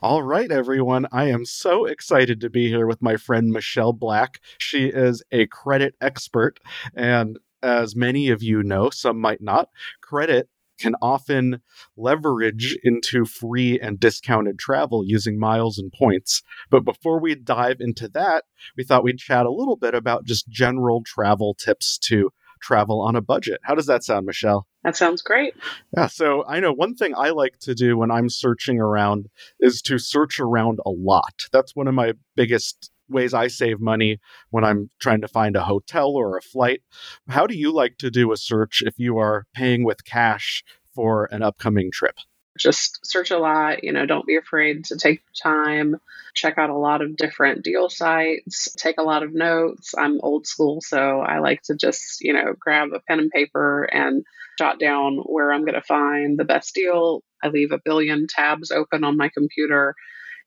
All right, everyone. I am so excited to be here with my friend Michelle Black. She is a credit expert. And as many of you know, some might not, credit can often leverage into free and discounted travel using miles and points. But before we dive into that, we thought we'd chat a little bit about just general travel tips to travel on a budget. How does that sound, Michelle? That sounds great. Yeah, so I know one thing I like to do when I'm searching around is to search around a lot. That's one of my biggest ways I save money when I'm trying to find a hotel or a flight. How do you like to do a search if you are paying with cash for an upcoming trip? Just search a lot, you know, don't be afraid to take time, check out a lot of different deal sites, take a lot of notes. I'm old school, so I like to just, you know, grab a pen and paper and jot down where I'm going to find the best deal. I leave a billion tabs open on my computer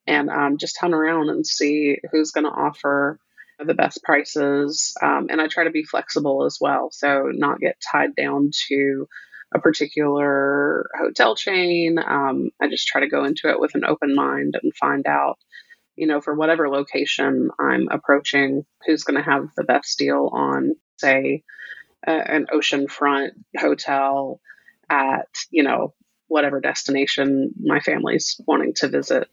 and um, just hunt around and see who's going to offer the best prices. Um, and I try to be flexible as well, so not get tied down to a particular hotel chain. Um, I just try to go into it with an open mind and find out, you know, for whatever location I'm approaching, who's going to have the best deal on, say, uh, an oceanfront hotel at, you know, whatever destination my family's wanting to visit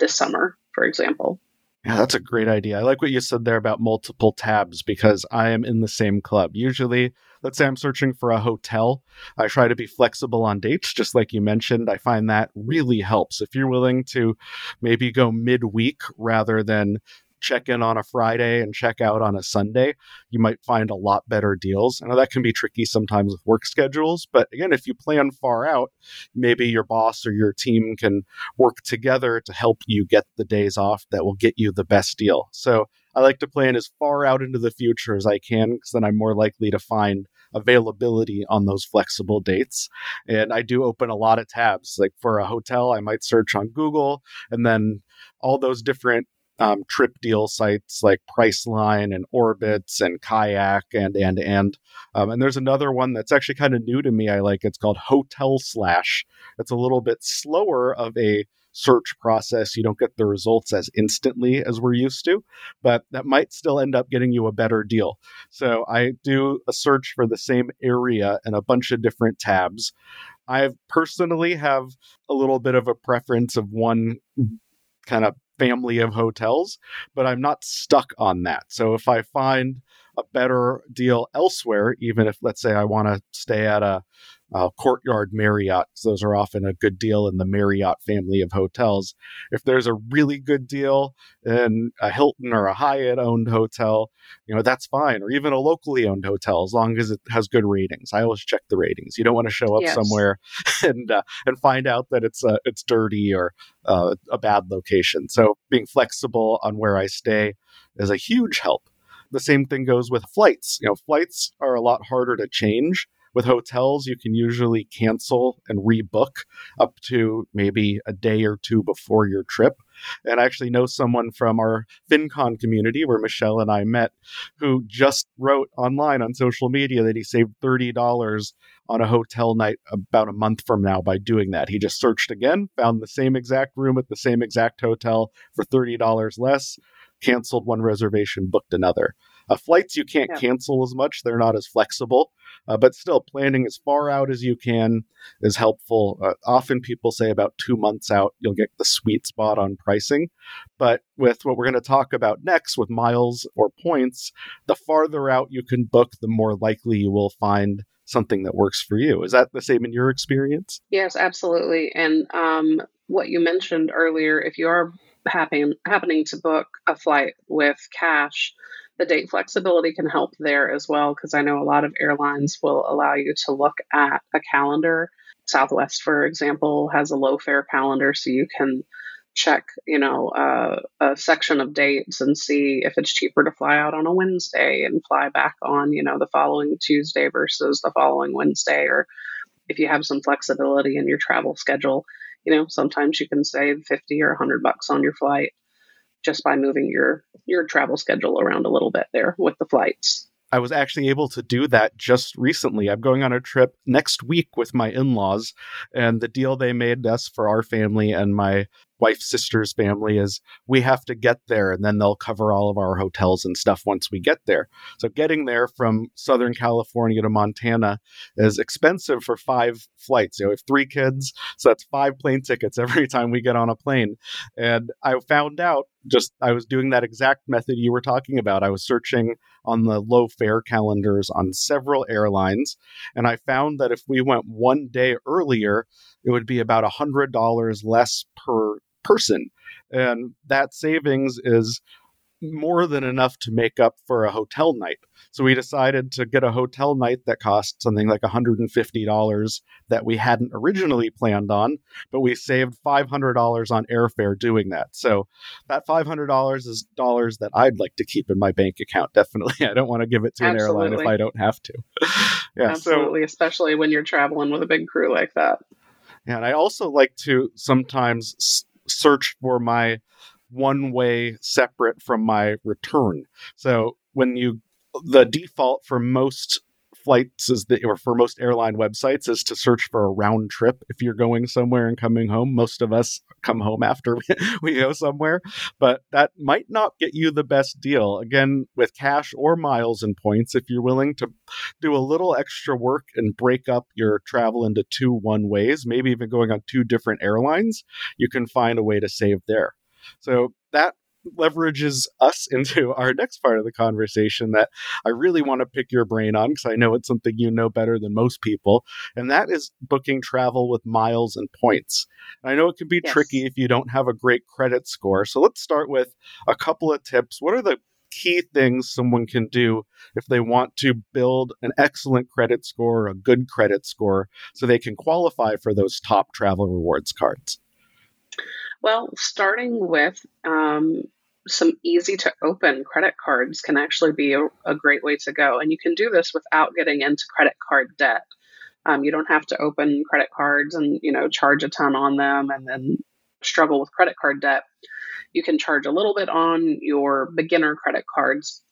this summer, for example. Yeah, that's a great idea. I like what you said there about multiple tabs because I am in the same club. Usually, let's say I'm searching for a hotel, I try to be flexible on dates, just like you mentioned. I find that really helps. If you're willing to maybe go midweek rather than check in on a Friday and check out on a Sunday, you might find a lot better deals. I know that can be tricky sometimes with work schedules, but again, if you plan far out, maybe your boss or your team can work together to help you get the days off that will get you the best deal. So I like to plan as far out into the future as I can because then I'm more likely to find availability on those flexible dates. And I do open a lot of tabs. Like for a hotel, I might search on Google and then all those different um, trip deal sites like Priceline and Orbitz and Kayak and and and um, and there's another one that's actually kind of new to me. I like it's called Hotel Slash. It's a little bit slower of a search process. You don't get the results as instantly as we're used to, but that might still end up getting you a better deal. So I do a search for the same area and a bunch of different tabs. I personally have a little bit of a preference of one kind of family of hotels, but I'm not stuck on that. So if I find a better deal elsewhere, even if, let's say, I want to stay at a, a Courtyard Marriott, those are often a good deal in the Marriott family of hotels. If there's a really good deal in a Hilton or a Hyatt owned hotel, you know, that's fine, or even a locally owned hotel, as long as it has good ratings. I always check the ratings. You don't want to show up yes. somewhere and uh, and find out that it's uh, it's dirty or uh, a bad location. So being flexible on where I stay is a huge help. The same thing goes with flights. You know, flights are a lot harder to change. With hotels, you can usually cancel and rebook up to maybe a day or two before your trip. And I actually know someone from our FinCon community where Michelle and I met who just wrote online on social media that he saved $30 on a hotel night about a month from now by doing that. He just searched again, found the same exact room at the same exact hotel for $30 less, canceled one reservation, booked another. Uh, flights you can't yeah. cancel as much; they're not as flexible. Uh, but still, planning as far out as you can is helpful. Uh, often, people say about two months out, you'll get the sweet spot on pricing. But with what we're going to talk about next, with miles or points, the farther out you can book, the more likely you will find something that works for you. Is that the same in your experience? Yes, absolutely. And um, what you mentioned earlier, if you are happen, happening to book a flight with cash, the date flexibility can help there as well because I know a lot of airlines will allow you to look at a calendar. Southwest, for example, has a low fare calendar, so you can check, you know, uh, a section of dates and see if it's cheaper to fly out on a Wednesday and fly back on, you know, the following Tuesday versus the following Wednesday, or if you have some flexibility in your travel schedule, you know, sometimes you can save 50 or 100 bucks on your flight just by moving your your travel schedule around a little bit there with the flights. I was actually able to do that just recently. I'm going on a trip next week with my in laws, and the deal they made us for our family and my wife's sister's family is we have to get there and then they'll cover all of our hotels and stuff once we get there. So getting there from Southern California to Montana is expensive for five flights. You know, we have three kids, so that's five plane tickets every time we get on a plane. And I found out just I was doing that exact method you were talking about. I was searching on the low fare calendars on several airlines, and I found that if we went one day earlier, it would be about a hundred dollars less per person. And that savings is more than enough to make up for a hotel night. So we decided to get a hotel night that cost something like $150 that we hadn't originally planned on, but we saved $500 on airfare doing that. So that $500 is dollars that I'd like to keep in my bank account. Definitely. I don't want to give it to Absolutely. an airline if I don't have to. yeah, Absolutely, so, especially when you're traveling with a big crew like that. Yeah, and I also like to sometimes s- search for my one way separate from my return. So when you, the default for most flights is that, or for most airline websites, is to search for a round trip if you're going somewhere and coming home. Most of us come home after we go somewhere, but that might not get you the best deal. Again, with cash or miles and points, if you're willing to do a little extra work and break up your travel into two one ways, maybe even going on two different airlines, you can find a way to save there. So that leverages us into our next part of the conversation that I really want to pick your brain on because I know it's something you know better than most people, and that is booking travel with miles and points. I know it can be yes. tricky if you don't have a great credit score. So let's start with a couple of tips. What are the key things someone can do if they want to build an excellent credit score, a good credit score, so they can qualify for those top travel rewards cards? Well, starting with um, some easy to open credit cards can actually be a, a, great way to go. And you can do this without getting into credit card debt. Um, you don't have to open credit cards and you know charge a ton on them and then struggle with credit card debt. You can charge a little bit on your beginner credit cards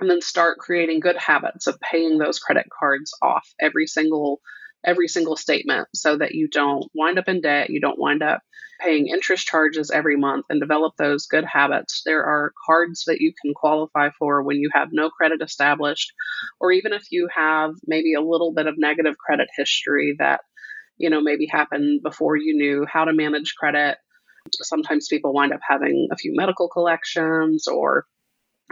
and then start creating good habits of paying those credit cards off every single every single statement so that you don't wind up in debt, you don't wind up paying interest charges every month and develop those good habits. There are cards that you can qualify for when you have no credit established, or even if you have maybe a little bit of negative credit history that, you know, maybe happened before you knew how to manage credit. Sometimes people wind up having a few medical collections or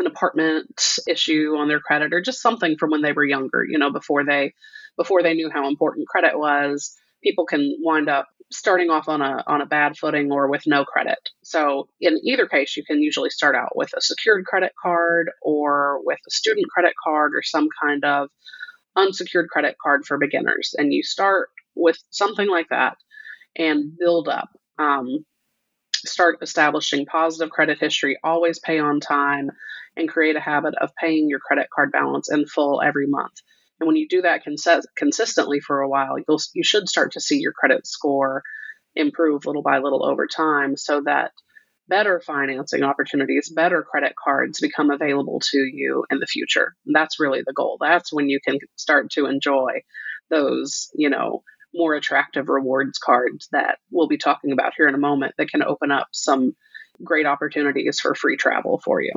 an apartment issue on their credit or just something from when they were younger, you know, before they before they knew how important credit was. People can wind up starting off on a on a bad footing or with no credit. So in either case, you can usually start out with a secured credit card or with a student credit card or some kind of unsecured credit card for beginners. And you start with something like that and build up. Um, start establishing positive credit history, always pay on time, and create a habit of paying your credit card balance in full every month. And when you do that cons- consistently for a while, you'll you should start to see your credit score improve little by little over time, so that better financing opportunities, better credit cards become available to you in the future. And that's really the goal. That's when you can start to enjoy those, you know, more attractive rewards cards that we'll be talking about here in a moment that can open up some great opportunities for free travel for you.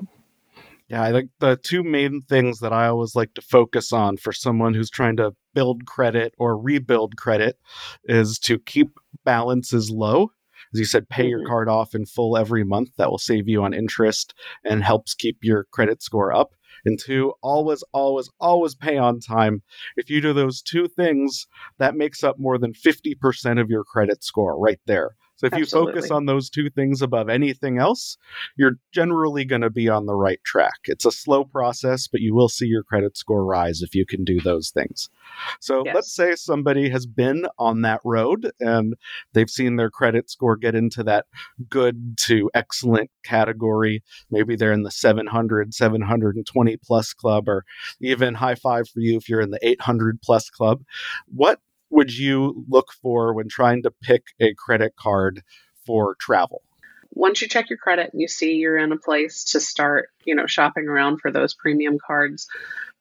Yeah, I think the two main things that I always like to focus on for someone who's trying to build credit or rebuild credit is to keep balances low. As you said, pay your mm-hmm. card off in full every month. That will save you on interest and helps keep your credit score up. And two, always, always, always pay on time. If you do those two things, that makes up more than 50% of your credit score right there. So if Absolutely. you focus on those two things above anything else, you're generally going to be on the right track. It's a slow process, but you will see your credit score rise if you can do those things. So yes. let's say somebody has been on that road and they've seen their credit score get into that good to excellent category. Maybe they're in the 700, 720 plus club, or even high five for you if you're in the 800 plus club. What would you look for when trying to pick a credit card for travel? Once you check your credit and you see you're in a place to start, you know, shopping around for those premium cards,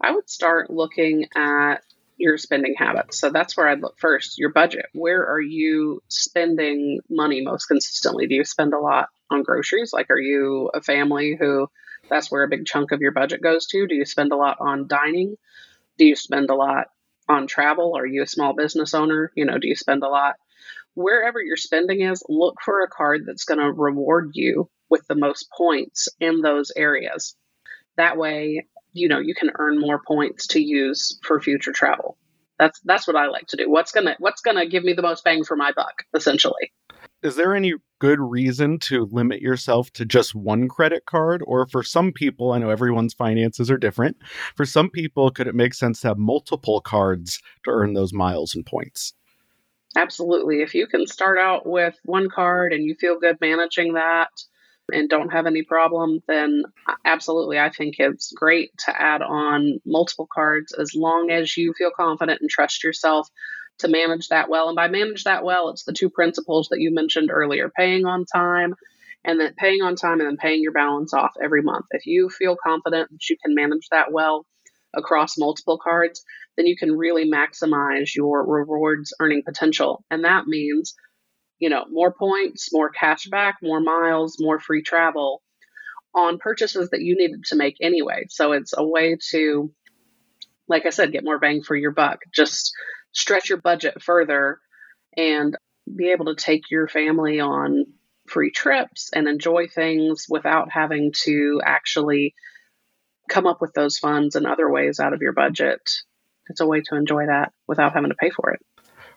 I would start looking at your spending habits. So that's where I'd look first your budget. Where are you spending money most consistently? Do you spend a lot on groceries? Like, are you a family who that's where a big chunk of your budget goes to? Do you spend a lot on dining? Do you spend a lot on travel? Are you a small business owner? You know, do you spend a lot? Wherever your spending is, look for a card that's going to reward you with the most points in those areas. That way, you know, you can earn more points to use for future travel. That's that's what I like to do. What's gonna what's gonna give me the most bang for my buck, essentially. Is there any good reason to limit yourself to just one credit card? Or for some people, I know everyone's finances are different. For some people, could it make sense to have multiple cards to earn those miles and points? Absolutely. If you can start out with one card and you feel good managing that and don't have any problem, then absolutely, I think it's great to add on multiple cards as long as you feel confident and trust yourself to manage that well. And by manage that well, it's the two principles that you mentioned earlier paying on time and then paying on time and then paying your balance off every month. If you feel confident that you can manage that well across multiple cards, then you can really maximize your rewards earning potential. And that means, you know, more points, more cash back, more miles, more free travel on purchases that you needed to make anyway. So it's a way to, like I said, get more bang for your buck. Just stretch your budget further and be able to take your family on free trips and enjoy things without having to actually come up with those funds in other ways out of your budget. It's a way to enjoy that without having to pay for it.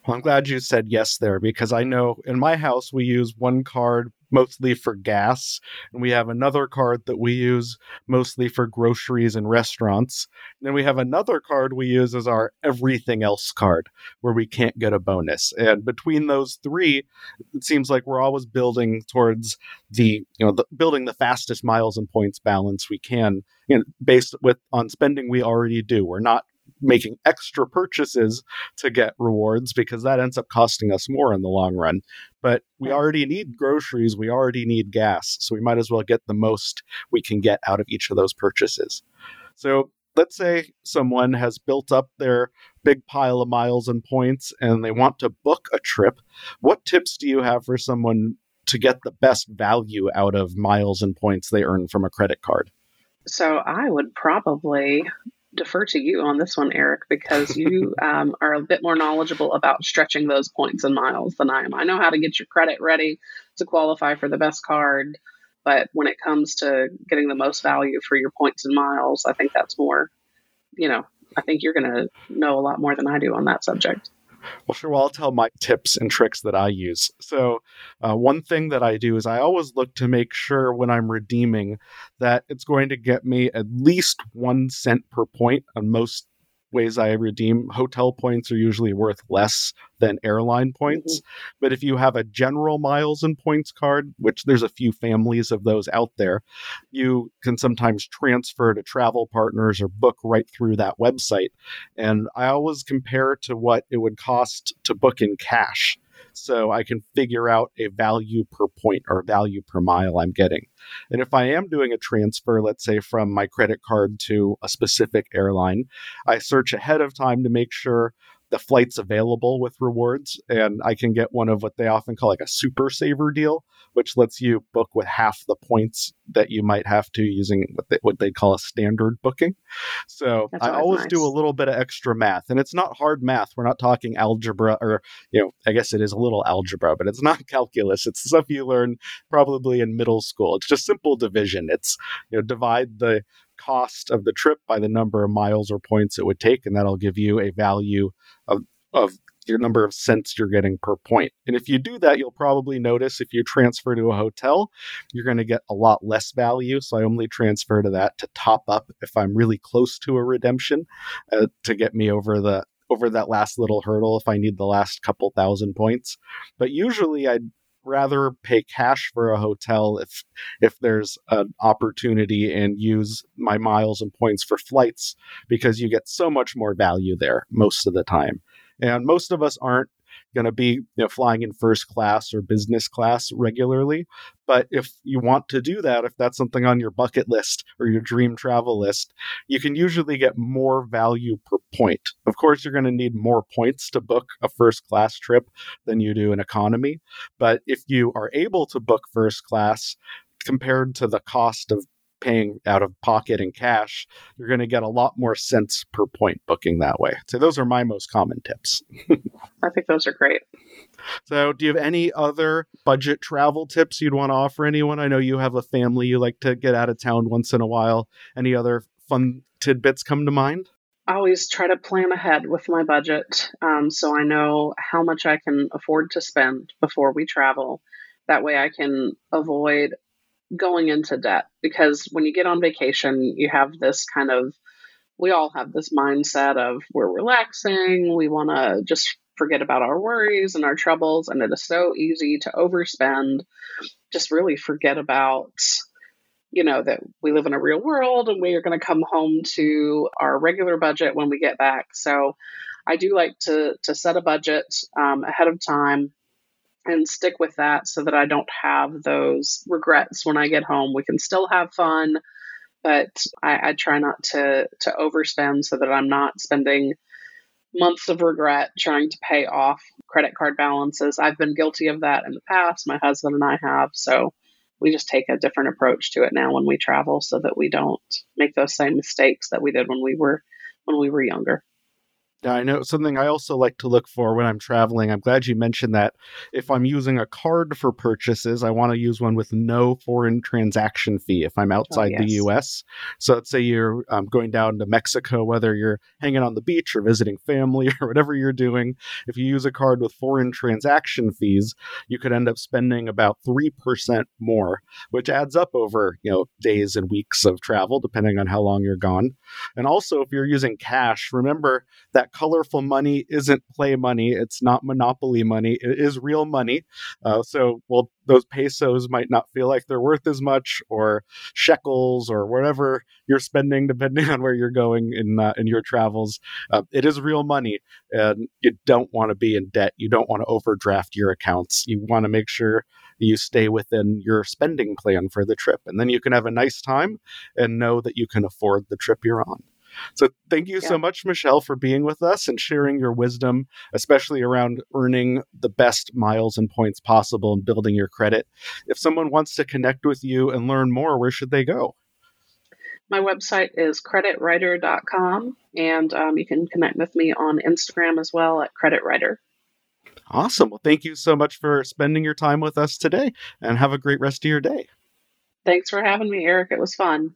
Well, I'm glad you said yes there because I know in my house we use one card mostly for gas, and we have another card that we use mostly for groceries and restaurants. And then we have another card we use as our everything else card where we can't get a bonus. And between those three, it seems like we're always building towards the, you know, the, building the fastest miles and points balance we can, you know, based with on spending we already do. We're not making extra purchases to get rewards because that ends up costing us more in the long run. But we already need groceries, we already need gas, so we might as well get the most we can get out of each of those purchases. So let's say someone has built up their big pile of miles and points and they want to book a trip. What tips do you have for someone to get the best value out of miles and points they earn from a credit card? So I would probably defer to you on this one, Eric, because you um, are a bit more knowledgeable about stretching those points and miles than I am. I know how to get your credit ready to qualify for the best card, but when it comes to getting the most value for your points and miles, I think that's more, you know, I think you're going to know a lot more than I do on that subject. Well, sure. Well, I'll tell my tips and tricks that I use. So, uh, one thing that I do is I always look to make sure when I'm redeeming that it's going to get me at least one cent per point on most ways I redeem. Hotel points are usually worth less than airline points. Mm-hmm. But if you have a general miles and points card, which there's a few families of those out there, you can sometimes transfer to travel partners or book right through that website. And I always compare to what it would cost to book in cash so I can figure out a value per point or value per mile I'm getting. And if I am doing a transfer, let's say from my credit card to a specific airline, I search ahead of time to make sure the flights available with rewards and i can get one of what they often call like a super saver deal which lets you book with half the points that you might have to using what they, what they call a standard booking. So i always nice. do a little bit of extra math and it's not hard math. We're not talking algebra or you know i guess it is a little algebra but it's not calculus. It's stuff you learn probably in middle school. It's just simple division. It's you know divide the cost of the trip by the number of miles or points it would take, and that'll give you a value of, of your number of cents you're getting per point. And if you do that, you'll probably notice if you transfer to a hotel, you're going to get a lot less value. So I only transfer to that to top up if I'm really close to a redemption uh, to get me over the over that last little hurdle if I need the last couple thousand points. But usually I'd rather pay cash for a hotel if if there's an opportunity and use my miles and points for flights because you get so much more value there most of the time. And most of us aren't going to be you know, flying in first class or business class regularly. But if you want to do that, if that's something on your bucket list or your dream travel list, you can usually get more value per point. Of course, you're going to need more points to book a first class trip than you do an economy. But if you are able to book first class, compared to the cost of paying out of pocket in cash, you're going to get a lot more cents per point booking that way. So those are my most common tips. I think those are great. So, do you have any other budget travel tips you'd want to offer anyone? I know you have a family, you like to get out of town once in a while. Any other fun tidbits come to mind? I always try to plan ahead with my budget um, so I know how much I can afford to spend before we travel. That way, I can avoid going into debt because when you get on vacation, you have this kind of we all have this mindset of we're relaxing, we want to just forget about our worries and our troubles, and it is so easy to overspend, just really forget about you know that we live in a real world and we are going to come home to our regular budget when we get back. So i do like to to set a budget um, ahead of time and stick with that so that I don't have those regrets when I get home. We can still have fun, but I, I try not to to overspend so that I'm not spending months of regret trying to pay off credit card balances. I've been guilty of that in the past. My husband and I have. So we just take a different approach to it now when we travel so that we don't make those same mistakes that we did when we were when we were younger. Yeah, I know something I also like to look for when I'm traveling. I'm glad you mentioned that. If I'm using a card for purchases, I want to use one with no foreign transaction fee if I'm oh, outside oh, yes. the US. So let's say you're um, going down to Mexico, whether you're hanging on the beach or visiting family or whatever you're doing. If you use a card with foreign transaction fees, you could end up spending about 3% more, which adds up over, you know, days and weeks of travel, depending on how long you're gone. And also, if you're using cash, remember that that colorful money isn't play money. It's not monopoly money. It is real money. Uh, so, well, those pesos might not feel like they're worth as much, or shekels, or whatever you're spending, depending on where you're going in uh, in your travels. Uh, it is real money, and you don't want to be in debt. You don't want to overdraft your accounts. You want to make sure you stay within your spending plan for the trip, and then you can have a nice time and know that you can afford the trip you're on. So thank you yeah. so much, Michelle, for being with us and sharing your wisdom, especially around earning the best miles and points possible and building your credit. If someone wants to connect with you and learn more, where should they go? My website is creditwriter.com, and um, you can connect with me on Instagram as well at creditwriter. Awesome. Well, thank you so much for spending your time with us today, and have a great rest of your day. Thanks for having me, Eric. It was fun.